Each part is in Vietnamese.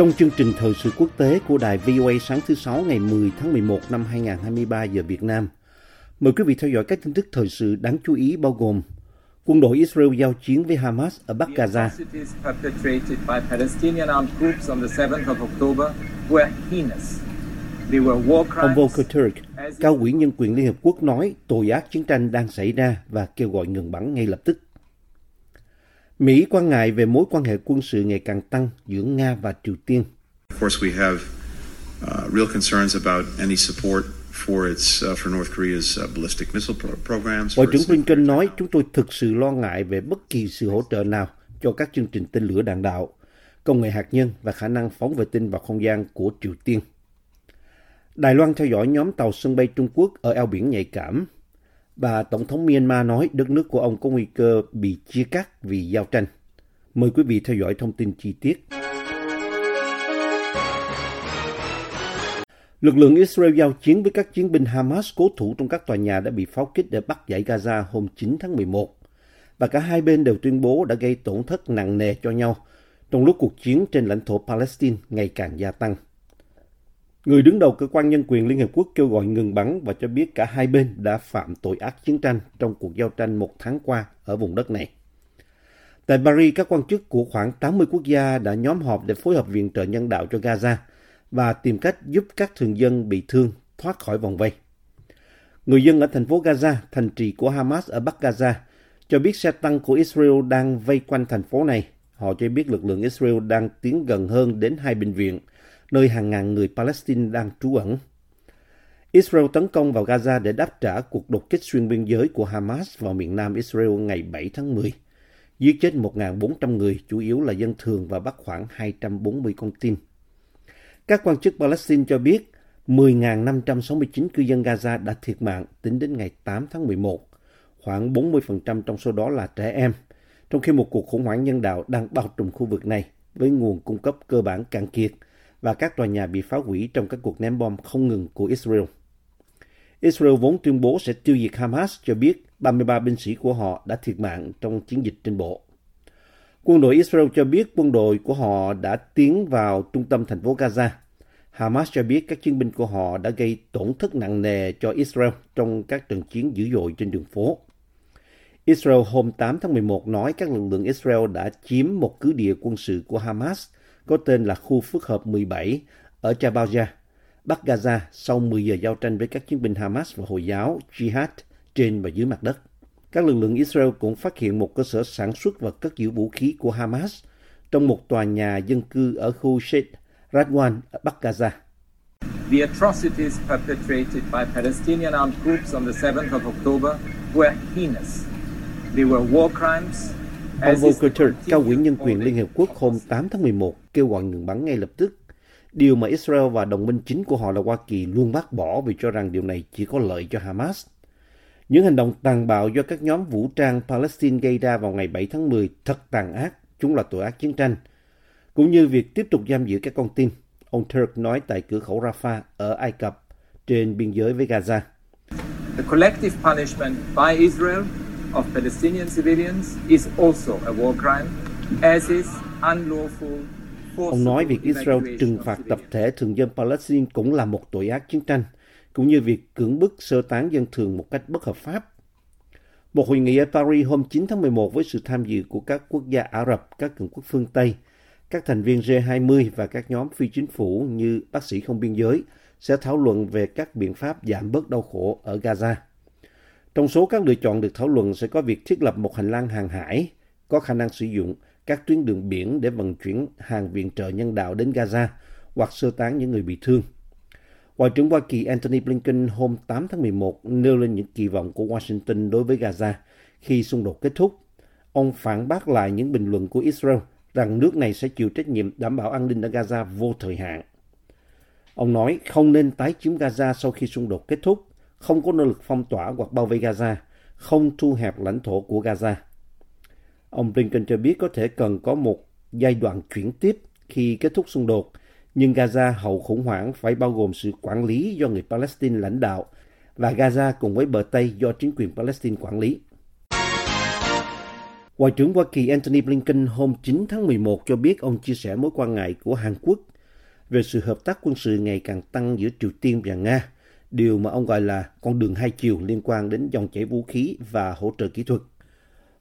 Trong chương trình thời sự quốc tế của đài VOA sáng thứ Sáu ngày 10 tháng 11 năm 2023 giờ Việt Nam, mời quý vị theo dõi các tin tức thời sự đáng chú ý bao gồm quân đội Israel giao chiến với Hamas ở Bắc Gaza, atrocities perpetrated by Palestinian armed groups on the 7th of October were heinous. They were war Ông. Volker Turk, cao ủy nhân quyền Liên Hợp Quốc nói tội ác chiến tranh đang xảy ra và kêu gọi ngừng bắn ngay lập tức. Mỹ quan ngại về mối quan hệ quân sự ngày càng tăng giữa Nga và Triều Tiên. Of course, we have uh, real concerns about any support for its uh, for North Korea's uh, ballistic missile pro- programs. Ngoại for trưởng Blinken nói chúng tôi thực sự lo ngại về bất kỳ sự hỗ trợ nào cho các chương trình tên lửa đạn đạo, công nghệ hạt nhân và khả năng phóng vệ tinh vào không gian của Triều Tiên. Đài Loan theo dõi nhóm tàu sân bay Trung Quốc ở eo biển nhạy cảm và Tổng thống Myanmar nói đất nước của ông có nguy cơ bị chia cắt vì giao tranh. Mời quý vị theo dõi thông tin chi tiết. Lực lượng Israel giao chiến với các chiến binh Hamas cố thủ trong các tòa nhà đã bị pháo kích để bắt giải Gaza hôm 9 tháng 11. Và cả hai bên đều tuyên bố đã gây tổn thất nặng nề cho nhau trong lúc cuộc chiến trên lãnh thổ Palestine ngày càng gia tăng. Người đứng đầu cơ quan nhân quyền Liên Hợp Quốc kêu gọi ngừng bắn và cho biết cả hai bên đã phạm tội ác chiến tranh trong cuộc giao tranh một tháng qua ở vùng đất này. Tại Paris, các quan chức của khoảng 80 quốc gia đã nhóm họp để phối hợp viện trợ nhân đạo cho Gaza và tìm cách giúp các thường dân bị thương thoát khỏi vòng vây. Người dân ở thành phố Gaza, thành trì của Hamas ở Bắc Gaza, cho biết xe tăng của Israel đang vây quanh thành phố này. Họ cho biết lực lượng Israel đang tiến gần hơn đến hai bệnh viện, nơi hàng ngàn người Palestine đang trú ẩn. Israel tấn công vào Gaza để đáp trả cuộc đột kích xuyên biên giới của Hamas vào miền nam Israel ngày 7 tháng 10. Giết chết 1.400 người, chủ yếu là dân thường và bắt khoảng 240 con tin. Các quan chức Palestine cho biết 10.569 cư dân Gaza đã thiệt mạng tính đến ngày 8 tháng 11. Khoảng 40% trong số đó là trẻ em, trong khi một cuộc khủng hoảng nhân đạo đang bao trùm khu vực này với nguồn cung cấp cơ bản cạn kiệt và các tòa nhà bị phá hủy trong các cuộc ném bom không ngừng của Israel. Israel vốn tuyên bố sẽ tiêu diệt Hamas cho biết 33 binh sĩ của họ đã thiệt mạng trong chiến dịch trên bộ. Quân đội Israel cho biết quân đội của họ đã tiến vào trung tâm thành phố Gaza. Hamas cho biết các chiến binh của họ đã gây tổn thất nặng nề cho Israel trong các trận chiến dữ dội trên đường phố. Israel hôm 8 tháng 11 nói các lực lượng Israel đã chiếm một cứ địa quân sự của Hamas có tên là khu phức hợp 17 ở Jabalia, Bắc Gaza sau 10 giờ giao tranh với các chiến binh Hamas và Hồi giáo Jihad trên và dưới mặt đất. Các lực lượng Israel cũng phát hiện một cơ sở sản xuất và cất giữ vũ khí của Hamas trong một tòa nhà dân cư ở khu Sheikh Radwan ở Bắc Gaza. The atrocities perpetrated by Palestinian armed groups on the 7th of October were heinous. They were war crimes. Ông Volker cao ủy nhân quyền Liên hiệp Quốc hôm 8 tháng 11 kêu gọi ngừng bắn ngay lập tức. Điều mà Israel và đồng minh chính của họ là Hoa Kỳ luôn bác bỏ vì cho rằng điều này chỉ có lợi cho Hamas. Những hành động tàn bạo do các nhóm vũ trang Palestine gây ra vào ngày 7 tháng 10 thật tàn ác, chúng là tội ác chiến tranh. Cũng như việc tiếp tục giam giữ các con tin, ông Turk nói tại cửa khẩu Rafah ở Ai Cập trên biên giới với Gaza. The collective punishment by Israel of Palestinian civilians is also a war crime, as is unlawful Ông nói việc Israel trừng phạt tập thể thường dân Palestine cũng là một tội ác chiến tranh, cũng như việc cưỡng bức sơ tán dân thường một cách bất hợp pháp. Một hội nghị ở Paris hôm 9 tháng 11 với sự tham dự của các quốc gia Ả Rập, các cường quốc phương Tây, các thành viên G20 và các nhóm phi chính phủ như Bác sĩ không biên giới sẽ thảo luận về các biện pháp giảm bớt đau khổ ở Gaza. Trong số các lựa chọn được thảo luận sẽ có việc thiết lập một hành lang hàng hải có khả năng sử dụng các tuyến đường biển để vận chuyển hàng viện trợ nhân đạo đến Gaza hoặc sơ tán những người bị thương. Ngoại trưởng Hoa Kỳ Antony Blinken hôm 8 tháng 11 nêu lên những kỳ vọng của Washington đối với Gaza khi xung đột kết thúc. Ông phản bác lại những bình luận của Israel rằng nước này sẽ chịu trách nhiệm đảm bảo an ninh ở Gaza vô thời hạn. Ông nói không nên tái chiếm Gaza sau khi xung đột kết thúc, không có nỗ lực phong tỏa hoặc bao vây Gaza, không thu hẹp lãnh thổ của Gaza. Ông Blinken cho biết có thể cần có một giai đoạn chuyển tiếp khi kết thúc xung đột, nhưng Gaza hậu khủng hoảng phải bao gồm sự quản lý do người Palestine lãnh đạo và Gaza cùng với bờ Tây do chính quyền Palestine quản lý. Ngoại trưởng Hoa Kỳ Antony Blinken hôm 9 tháng 11 cho biết ông chia sẻ mối quan ngại của Hàn Quốc về sự hợp tác quân sự ngày càng tăng giữa Triều Tiên và Nga, điều mà ông gọi là con đường hai chiều liên quan đến dòng chảy vũ khí và hỗ trợ kỹ thuật.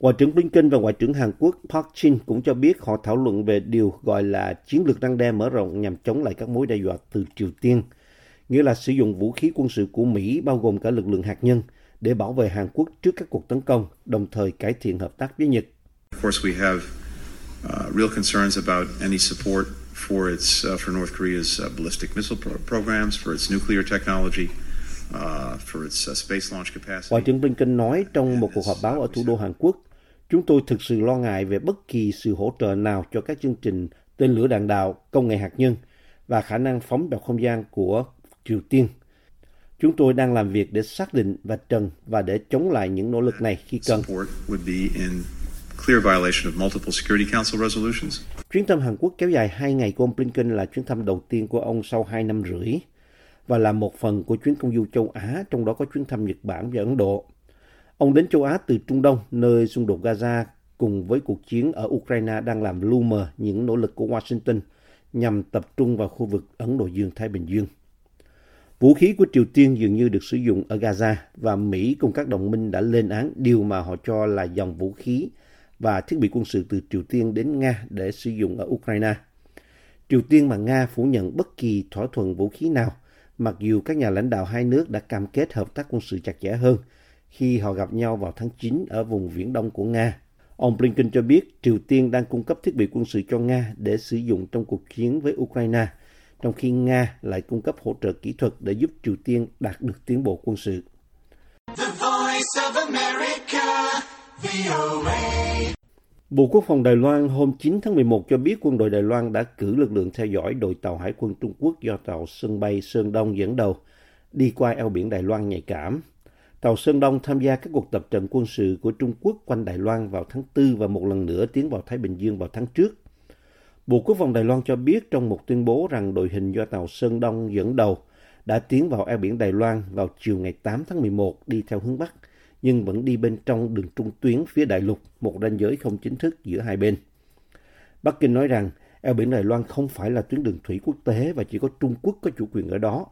Ngoại trưởng Blinken và Ngoại trưởng Hàn Quốc Park Jin cũng cho biết họ thảo luận về điều gọi là chiến lược răng đe mở rộng nhằm chống lại các mối đe dọa từ Triều Tiên, nghĩa là sử dụng vũ khí quân sự của Mỹ bao gồm cả lực lượng hạt nhân để bảo vệ Hàn Quốc trước các cuộc tấn công, đồng thời cải thiện hợp tác với Nhật. Of course, we have uh, real concerns about any support for its uh, for North Korea's uh, ballistic missile pro- programs, for its nuclear technology, uh, for its uh, space launch capacity. Ngoại trưởng Blinken nói trong một cuộc họp báo ở thủ đô Hàn Quốc, chúng tôi thực sự lo ngại về bất kỳ sự hỗ trợ nào cho các chương trình tên lửa đạn đạo, công nghệ hạt nhân và khả năng phóng vào không gian của Triều Tiên. Chúng tôi đang làm việc để xác định và trần và để chống lại những nỗ lực này khi cần clear violation of multiple Security Council resolutions. Chuyến thăm Hàn Quốc kéo dài 2 ngày của ông Blinken là chuyến thăm đầu tiên của ông sau 2 năm rưỡi và là một phần của chuyến công du châu Á, trong đó có chuyến thăm Nhật Bản và Ấn Độ. Ông đến châu Á từ Trung Đông, nơi xung đột Gaza cùng với cuộc chiến ở Ukraine đang làm lu mờ những nỗ lực của Washington nhằm tập trung vào khu vực Ấn Độ Dương-Thái Bình Dương. Vũ khí của Triều Tiên dường như được sử dụng ở Gaza và Mỹ cùng các đồng minh đã lên án điều mà họ cho là dòng vũ khí và thiết bị quân sự từ Triều Tiên đến Nga để sử dụng ở Ukraine. Triều Tiên và Nga phủ nhận bất kỳ thỏa thuận vũ khí nào, mặc dù các nhà lãnh đạo hai nước đã cam kết hợp tác quân sự chặt chẽ hơn khi họ gặp nhau vào tháng 9 ở vùng Viễn Đông của Nga. Ông Blinken cho biết Triều Tiên đang cung cấp thiết bị quân sự cho Nga để sử dụng trong cuộc chiến với Ukraine, trong khi Nga lại cung cấp hỗ trợ kỹ thuật để giúp Triều Tiên đạt được tiến bộ quân sự. The voice of America, Bộ Quốc phòng Đài Loan hôm 9 tháng 11 cho biết quân đội Đài Loan đã cử lực lượng theo dõi đội tàu hải quân Trung Quốc do tàu sân bay Sơn Đông dẫn đầu đi qua eo biển Đài Loan nhạy cảm. Tàu Sơn Đông tham gia các cuộc tập trận quân sự của Trung Quốc quanh Đài Loan vào tháng 4 và một lần nữa tiến vào Thái Bình Dương vào tháng trước. Bộ Quốc phòng Đài Loan cho biết trong một tuyên bố rằng đội hình do tàu Sơn Đông dẫn đầu đã tiến vào eo biển Đài Loan vào chiều ngày 8 tháng 11 đi theo hướng Bắc, nhưng vẫn đi bên trong đường trung tuyến phía đại lục, một ranh giới không chính thức giữa hai bên. Bắc Kinh nói rằng eo biển Đài Loan không phải là tuyến đường thủy quốc tế và chỉ có Trung Quốc có chủ quyền ở đó,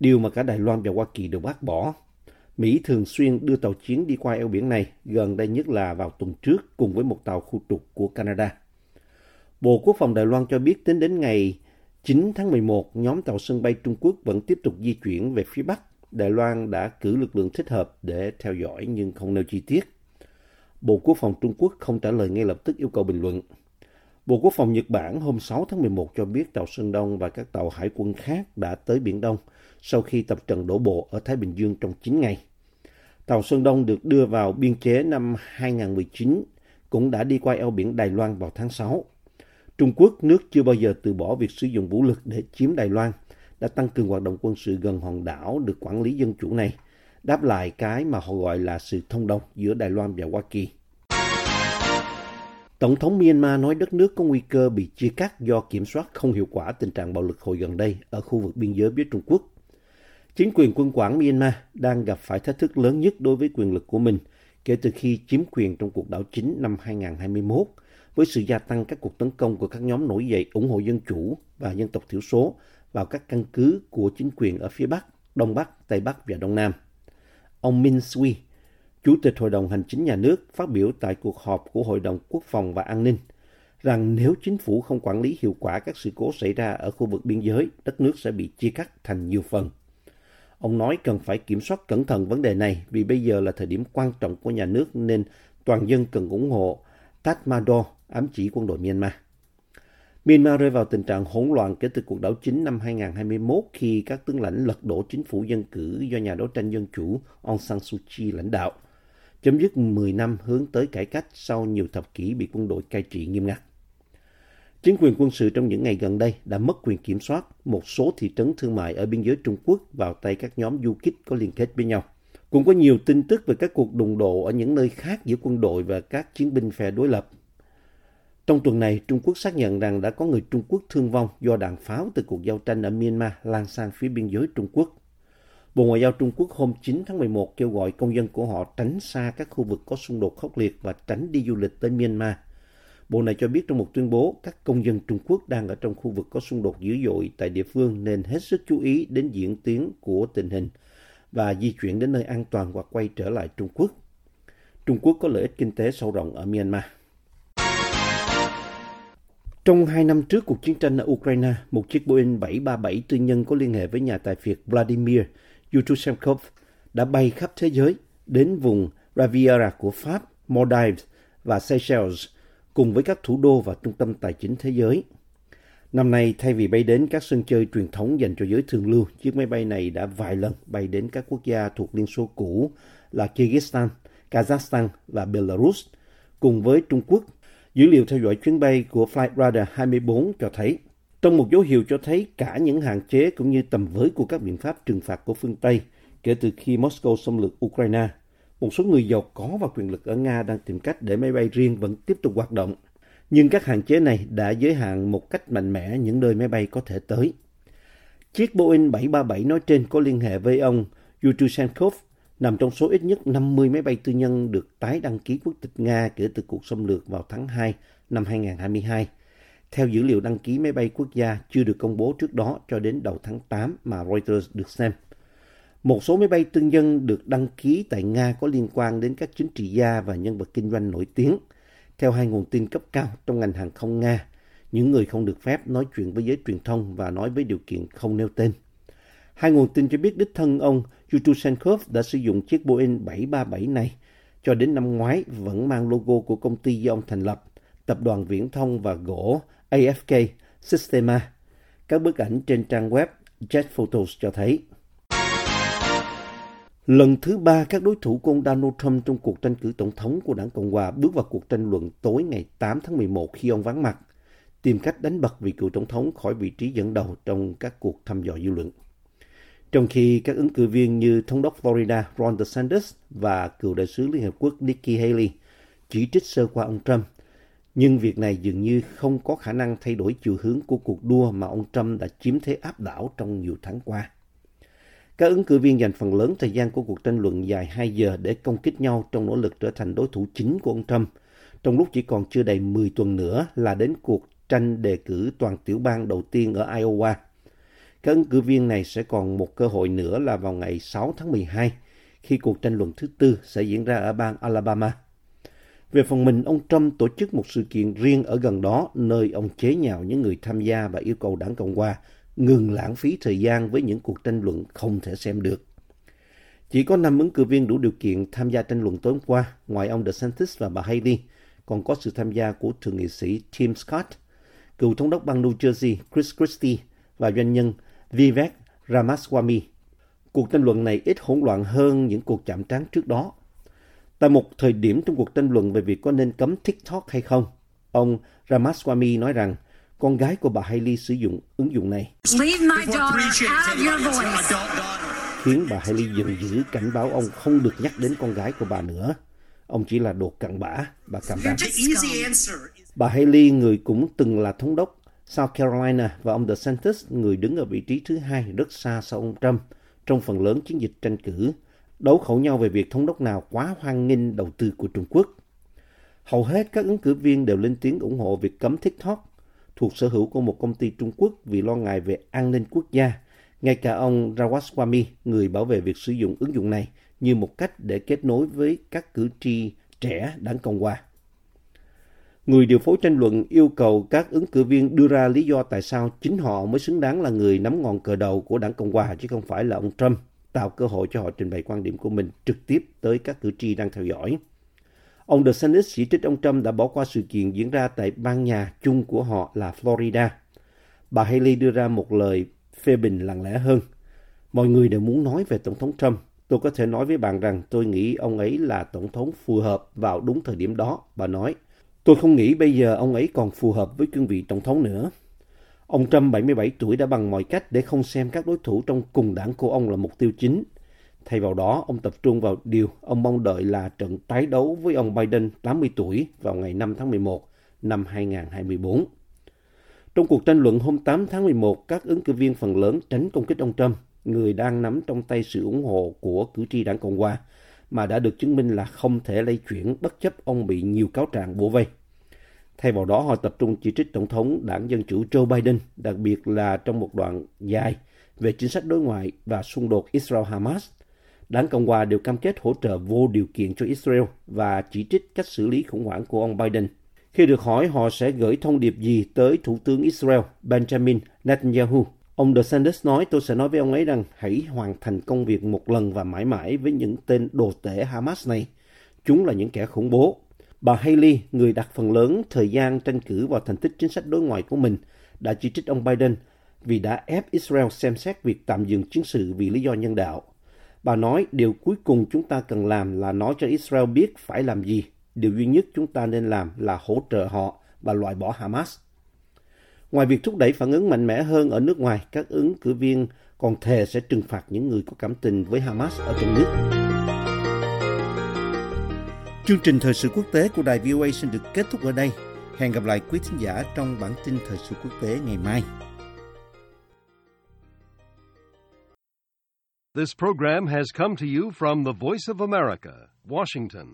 điều mà cả Đài Loan và Hoa Kỳ đều bác bỏ. Mỹ thường xuyên đưa tàu chiến đi qua eo biển này, gần đây nhất là vào tuần trước cùng với một tàu khu trục của Canada. Bộ Quốc phòng Đài Loan cho biết tính đến ngày 9 tháng 11, nhóm tàu sân bay Trung Quốc vẫn tiếp tục di chuyển về phía Bắc. Đài Loan đã cử lực lượng thích hợp để theo dõi nhưng không nêu chi tiết. Bộ Quốc phòng Trung Quốc không trả lời ngay lập tức yêu cầu bình luận. Bộ Quốc phòng Nhật Bản hôm 6 tháng 11 cho biết tàu Sơn Đông và các tàu hải quân khác đã tới Biển Đông sau khi tập trận đổ bộ ở Thái Bình Dương trong 9 ngày. Tàu Sơn Đông được đưa vào biên chế năm 2019, cũng đã đi qua eo biển Đài Loan vào tháng 6. Trung Quốc, nước chưa bao giờ từ bỏ việc sử dụng vũ lực để chiếm Đài Loan, đã tăng cường hoạt động quân sự gần hòn đảo được quản lý dân chủ này, đáp lại cái mà họ gọi là sự thông đồng giữa Đài Loan và Hoa Kỳ. Tổng thống Myanmar nói đất nước có nguy cơ bị chia cắt do kiểm soát không hiệu quả tình trạng bạo lực hồi gần đây ở khu vực biên giới với Trung Quốc. Chính quyền quân quản Myanmar đang gặp phải thách thức lớn nhất đối với quyền lực của mình kể từ khi chiếm quyền trong cuộc đảo chính năm 2021 với sự gia tăng các cuộc tấn công của các nhóm nổi dậy ủng hộ dân chủ và dân tộc thiểu số vào các căn cứ của chính quyền ở phía Bắc, Đông Bắc, Tây Bắc và Đông Nam. Ông Min Sui, Chủ tịch Hội đồng Hành chính Nhà nước phát biểu tại cuộc họp của Hội đồng Quốc phòng và An ninh rằng nếu chính phủ không quản lý hiệu quả các sự cố xảy ra ở khu vực biên giới, đất nước sẽ bị chia cắt thành nhiều phần. Ông nói cần phải kiểm soát cẩn thận vấn đề này vì bây giờ là thời điểm quan trọng của nhà nước nên toàn dân cần ủng hộ Tatmadaw, ám chỉ quân đội Myanmar. Myanmar rơi vào tình trạng hỗn loạn kể từ cuộc đảo chính năm 2021 khi các tướng lãnh lật đổ chính phủ dân cử do nhà đấu tranh dân chủ Aung San Suu Kyi lãnh đạo, chấm dứt 10 năm hướng tới cải cách sau nhiều thập kỷ bị quân đội cai trị nghiêm ngặt. Chính quyền quân sự trong những ngày gần đây đã mất quyền kiểm soát một số thị trấn thương mại ở biên giới Trung Quốc vào tay các nhóm du kích có liên kết với nhau. Cũng có nhiều tin tức về các cuộc đụng độ ở những nơi khác giữa quân đội và các chiến binh phe đối lập. Trong tuần này, Trung Quốc xác nhận rằng đã có người Trung Quốc thương vong do đạn pháo từ cuộc giao tranh ở Myanmar lan sang phía biên giới Trung Quốc. Bộ Ngoại giao Trung Quốc hôm 9 tháng 11 kêu gọi công dân của họ tránh xa các khu vực có xung đột khốc liệt và tránh đi du lịch tới Myanmar. Bộ này cho biết trong một tuyên bố, các công dân Trung Quốc đang ở trong khu vực có xung đột dữ dội tại địa phương nên hết sức chú ý đến diễn tiến của tình hình và di chuyển đến nơi an toàn hoặc quay trở lại Trung Quốc. Trung Quốc có lợi ích kinh tế sâu rộng ở Myanmar. Trong hai năm trước cuộc chiến tranh ở Ukraine, một chiếc Boeing 737 tư nhân có liên hệ với nhà tài phiệt Vladimir Yutusenkov đã bay khắp thế giới đến vùng Riviera của Pháp, Maldives và Seychelles cùng với các thủ đô và trung tâm tài chính thế giới. Năm nay, thay vì bay đến các sân chơi truyền thống dành cho giới thường lưu, chiếc máy bay này đã vài lần bay đến các quốc gia thuộc Liên Xô cũ là Kyrgyzstan, Kazakhstan và Belarus, cùng với Trung Quốc. Dữ liệu theo dõi chuyến bay của Flightradar 24 cho thấy, trong một dấu hiệu cho thấy cả những hạn chế cũng như tầm với của các biện pháp trừng phạt của phương Tây kể từ khi Moscow xâm lược Ukraine, một số người giàu có và quyền lực ở Nga đang tìm cách để máy bay riêng vẫn tiếp tục hoạt động. Nhưng các hạn chế này đã giới hạn một cách mạnh mẽ những nơi máy bay có thể tới. Chiếc Boeing 737 nói trên có liên hệ với ông Yutushenkov, nằm trong số ít nhất 50 máy bay tư nhân được tái đăng ký quốc tịch Nga kể từ cuộc xâm lược vào tháng 2 năm 2022. Theo dữ liệu đăng ký máy bay quốc gia chưa được công bố trước đó cho đến đầu tháng 8 mà Reuters được xem. Một số máy bay tư nhân được đăng ký tại Nga có liên quan đến các chính trị gia và nhân vật kinh doanh nổi tiếng. Theo hai nguồn tin cấp cao trong ngành hàng không Nga, những người không được phép nói chuyện với giới truyền thông và nói với điều kiện không nêu tên. Hai nguồn tin cho biết đích thân ông Yutushenkov đã sử dụng chiếc Boeing 737 này cho đến năm ngoái vẫn mang logo của công ty do ông thành lập, tập đoàn viễn thông và gỗ AFK Sistema. Các bức ảnh trên trang web Jet Photos cho thấy. Lần thứ ba, các đối thủ của ông Donald Trump trong cuộc tranh cử tổng thống của đảng Cộng hòa bước vào cuộc tranh luận tối ngày 8 tháng 11 khi ông vắng mặt, tìm cách đánh bật vị cựu tổng thống khỏi vị trí dẫn đầu trong các cuộc thăm dò dư luận. Trong khi các ứng cử viên như thống đốc Florida Ron DeSantis và cựu đại sứ Liên Hợp Quốc Nikki Haley chỉ trích sơ qua ông Trump, nhưng việc này dường như không có khả năng thay đổi chiều hướng của cuộc đua mà ông Trump đã chiếm thế áp đảo trong nhiều tháng qua. Các ứng cử viên dành phần lớn thời gian của cuộc tranh luận dài 2 giờ để công kích nhau trong nỗ lực trở thành đối thủ chính của ông Trump, trong lúc chỉ còn chưa đầy 10 tuần nữa là đến cuộc tranh đề cử toàn tiểu bang đầu tiên ở Iowa. Các ứng cử viên này sẽ còn một cơ hội nữa là vào ngày 6 tháng 12, khi cuộc tranh luận thứ tư sẽ diễn ra ở bang Alabama. Về phần mình, ông Trump tổ chức một sự kiện riêng ở gần đó, nơi ông chế nhạo những người tham gia và yêu cầu đảng Cộng hòa ngừng lãng phí thời gian với những cuộc tranh luận không thể xem được. Chỉ có 5 ứng cử viên đủ điều kiện tham gia tranh luận tối qua, ngoài ông DeSantis và bà Haley, còn có sự tham gia của thượng nghị sĩ Tim Scott, cựu thống đốc bang New Jersey Chris Christie và doanh nhân Vivek Ramaswamy. Cuộc tranh luận này ít hỗn loạn hơn những cuộc chạm trán trước đó. Tại một thời điểm trong cuộc tranh luận về việc có nên cấm TikTok hay không, ông Ramaswamy nói rằng con gái của bà Haley sử dụng ứng dụng này. Khiến bà Haley giận dữ cảnh báo ông không được nhắc đến con gái của bà nữa. Ông chỉ là đồ cặn bã, bà cảm đáng. Bà Haley, người cũng từng là thống đốc South Carolina và ông DeSantis, người đứng ở vị trí thứ hai rất xa sau ông Trump trong phần lớn chiến dịch tranh cử, đấu khẩu nhau về việc thống đốc nào quá hoan nghênh đầu tư của Trung Quốc. Hầu hết các ứng cử viên đều lên tiếng ủng hộ việc cấm TikTok thuộc sở hữu của một công ty Trung Quốc vì lo ngại về an ninh quốc gia. Ngay cả ông Rawaswamy, người bảo vệ việc sử dụng ứng dụng này như một cách để kết nối với các cử tri trẻ đảng Cộng hòa. Người điều phối tranh luận yêu cầu các ứng cử viên đưa ra lý do tại sao chính họ mới xứng đáng là người nắm ngọn cờ đầu của đảng Cộng hòa chứ không phải là ông Trump, tạo cơ hội cho họ trình bày quan điểm của mình trực tiếp tới các cử tri đang theo dõi. Ông DeSantis chỉ trích ông Trump đã bỏ qua sự kiện diễn ra tại bang nhà chung của họ là Florida. Bà Haley đưa ra một lời phê bình lặng lẽ hơn. Mọi người đều muốn nói về Tổng thống Trump. Tôi có thể nói với bạn rằng tôi nghĩ ông ấy là Tổng thống phù hợp vào đúng thời điểm đó. Bà nói, Tôi không nghĩ bây giờ ông ấy còn phù hợp với cương vị tổng thống nữa. Ông Trump 77 tuổi đã bằng mọi cách để không xem các đối thủ trong cùng đảng của ông là mục tiêu chính. Thay vào đó, ông tập trung vào điều ông mong đợi là trận tái đấu với ông Biden 80 tuổi vào ngày 5 tháng 11 năm 2024. Trong cuộc tranh luận hôm 8 tháng 11, các ứng cử viên phần lớn tránh công kích ông Trump, người đang nắm trong tay sự ủng hộ của cử tri đảng Cộng hòa, mà đã được chứng minh là không thể lây chuyển bất chấp ông bị nhiều cáo trạng bổ vây. Thay vào đó, họ tập trung chỉ trích Tổng thống đảng Dân Chủ Joe Biden, đặc biệt là trong một đoạn dài về chính sách đối ngoại và xung đột Israel-Hamas. Đảng Cộng hòa đều cam kết hỗ trợ vô điều kiện cho Israel và chỉ trích cách xử lý khủng hoảng của ông Biden. Khi được hỏi họ sẽ gửi thông điệp gì tới Thủ tướng Israel Benjamin Netanyahu, ông DeSantis nói tôi sẽ nói với ông ấy rằng hãy hoàn thành công việc một lần và mãi mãi với những tên đồ tể Hamas này. Chúng là những kẻ khủng bố Bà Haley, người đặt phần lớn thời gian tranh cử vào thành tích chính sách đối ngoại của mình, đã chỉ trích ông Biden vì đã ép Israel xem xét việc tạm dừng chiến sự vì lý do nhân đạo. Bà nói điều cuối cùng chúng ta cần làm là nói cho Israel biết phải làm gì. Điều duy nhất chúng ta nên làm là hỗ trợ họ và loại bỏ Hamas. Ngoài việc thúc đẩy phản ứng mạnh mẽ hơn ở nước ngoài, các ứng cử viên còn thề sẽ trừng phạt những người có cảm tình với Hamas ở trong nước. Chương trình thời sự quốc tế của đài VOA xin được kết thúc ở đây. Hẹn gặp lại quý thính giả trong bản tin thời sự quốc tế ngày mai. This program has come to you from the Voice of America, Washington.